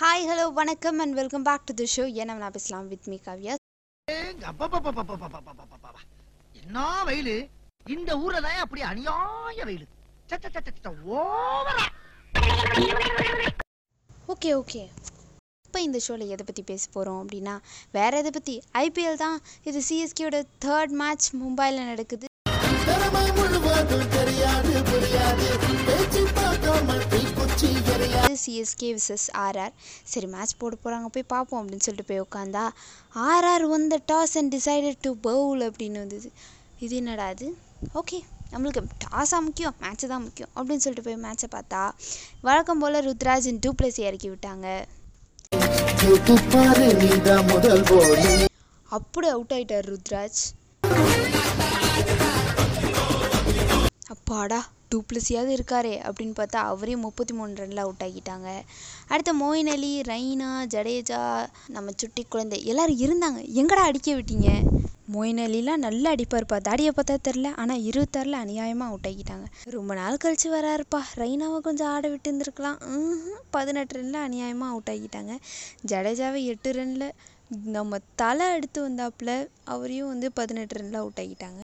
Hi hello வணக்கம் and welcome back to the show ஏன் நான் பேசலாம் வித் மீ காவ்யா என்ன வெயில்? இந்த ஊர்ல தான் அப்படி அநியாய வெயில். ஓகே ஓகே இப்போ இந்த ஷோவில் எதை பற்றி பேச போகிறோம் அப்படின்னா வேற எதை பற்றி ஐபிஎல் தான். இது சிஎஸ்கேயோட தேர்ட் மேட்ச் மும்பையில் நடக்குது. சிஎஸ்கே விசஸ் ஆர்ஆர் சரி மேட்ச் போட போகிறாங்க போய் பார்ப்போம் அப்படின்னு சொல்லிட்டு போய் உட்காந்தா RR won the toss and decided to bowl அப்படின்னு வந்தது. இது என்னடா அது ஓகே நம்மளுக்கு டாஸாக முக்கியம் மேட்ச்சு தான் முக்கியம் அப்படின்னு சொல்லிட்டு போய் மேட்ச்சை பார்த்தா வழக்கம் போல் ருத்ராஜன் டூ பிளஸ் இறக்கி விட்டாங்க. அப்படி அவுட் ஆயிட்டார் ருத்ராஜ். அப்பாடா. டூப்ளசியாவது இருக்காரே அப்படின்னு பார்த்தா அவரையும் முப்பத்தி மூணு ரனில் அவுட் ஆகிட்டாங்க. அடுத்த மோயின் அலி ரெய்னா ஜடேஜா நம்ம சுட்டி குழந்தை எல்லாரும் இருந்தாங்க. எங்கடா அடிக்க விட்டீங்க? மோயின் அலிலாம் நல்லா அடிப்பார்ப்பா. தாடியை பார்த்தா தெரில ஆனால் இருபத்தாறில் அநியாயமாக அவுட் ஆகிட்டாங்க. ரொம்ப நாள் கழிச்சு வராருப்பா. ரெய்னாவை கொஞ்சம் ஆட விட்டு இருந்திருக்கலாம். பதினெட்டு ரனில் அநியாயமாக அவுட் ஆகிட்டாங்க. ஜடேஜாவை எட்டு ரனில் நம்ம தலை எடுத்து வந்தாப்புல அவரையும் வந்து பதினெட்டு ரனில் அவுட் ஆகிட்டாங்க.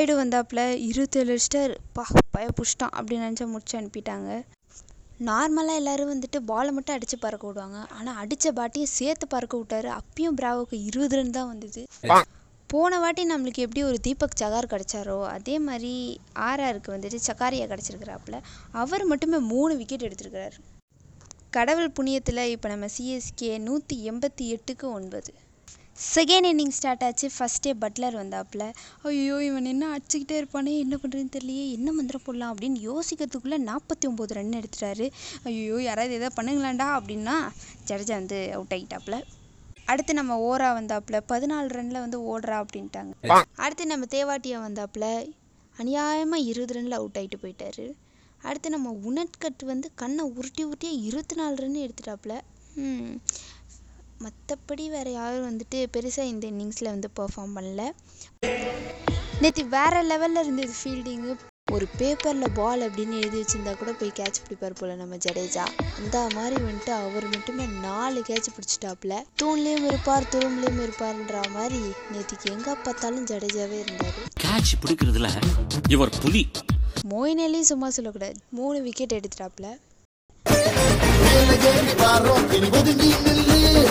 சைடு வந்தாப்புல இருபத்தேழு அடிச்சிட்டாரு பா பய புஷ்டான் அப்படின்னு நினச்சா முடிச்சு அனுப்பிட்டாங்க. நார்மலாக எல்லாரும் வந்துட்டு பாலை மட்டும் அடித்து பறக்க விடுவாங்க. ஆனால் அடித்த பாட்டியும் சேர்த்து பறக்க விட்டாரு. அப்பயும் பிராவோக்கு இருபது ரன் தான் வந்தது. போன வாட்டி நம்மளுக்கு எப்படி ஒரு தீபக் சகார் கிடச்சாரோ அதே மாதிரி ஆர்ஆருக்கு வந்துட்டு சக்காரியா கிடச்சிருக்கிறாப்புல அவர் மட்டுமே மூணு விக்கெட் எடுத்திருக்கிறாரு. கடவுள் புண்ணியத்தில் இப்போ நம்ம சிஎஸ்கே நூற்றி எண்பத்தி எட்டுக்கு ஒன்பது. செகண்ட் இன்னிங் ஸ்டார்ட் ஆச்சு. ஃபஸ்ட்டே பட்லர் வந்தாப்புல. ஐயோ இவன் என்ன அடிச்சுக்கிட்டே இருப்பானே என்ன பண்ணுறதுன்னு தெரியலையே என்ன மந்திரம் போடலாம் அப்படின்னு யோசிக்கிறதுக்குள்ளே நாற்பத்தி ஒம்பது ரன் எடுத்துட்டாரு. ஐயோ யாராவது எதாவது பண்ணுங்களாண்டா அப்படின்னா ஜடேஜா வந்து அவுட் ஆகிட்டாப்புல அடுத்து நம்ம ஓரா வந்தாப்புல பதினாலு ரனில் வந்து ஓடுறா அப்படின்ட்டாங்க. அடுத்து நம்ம தேவாட்டியா வந்தாப்புல அநியாயமாக இருபது ரனில் அவுட் ஆகிட்டு போயிட்டாரு. அடுத்து நம்ம உணட்கட் வந்து கண்ணை உருட்டி உருட்டியே இருபத்தி நாலு ரன் எடுத்துட்டாப்புல. மற்றபடி வேறு யாரும் வந்துட்டு பெருசாக இந்த இன்னிங்ஸில் வந்து பெர்ஃபார்ம் பண்ணல. நேற்று வேறு லெவலில் இருந்தது ஃபீல்டிங்கு ஒரு பேப்பரில் பால் அப்படின்னு எழுதி வச்சிருந்தா கூட போய் கேட்ச் பிடிப்பார் போல் நம்ம ஜடேஜா. அந்த மாதிரி வந்துட்டு அவர் மட்டுமே நாலு கேட்ச் பிடிச்சிட்டாப்புல தூண்லேயும் இருப்பார் துரும்புலேயும் இருப்பார்ன்ற மாதிரி நேற்றுக்கு எங்கே பார்த்தாலும் ஜடேஜாவே இருந்தார். கேட்ச் பிடிக்கிறதுல இவர் புலி. மோயினேலையும் சும்மா சொல்லக்கூடாது. மூணு விக்கெட் எடுத்துட்டாப்புல ليلة جالي بعرف اني بدي مين اللي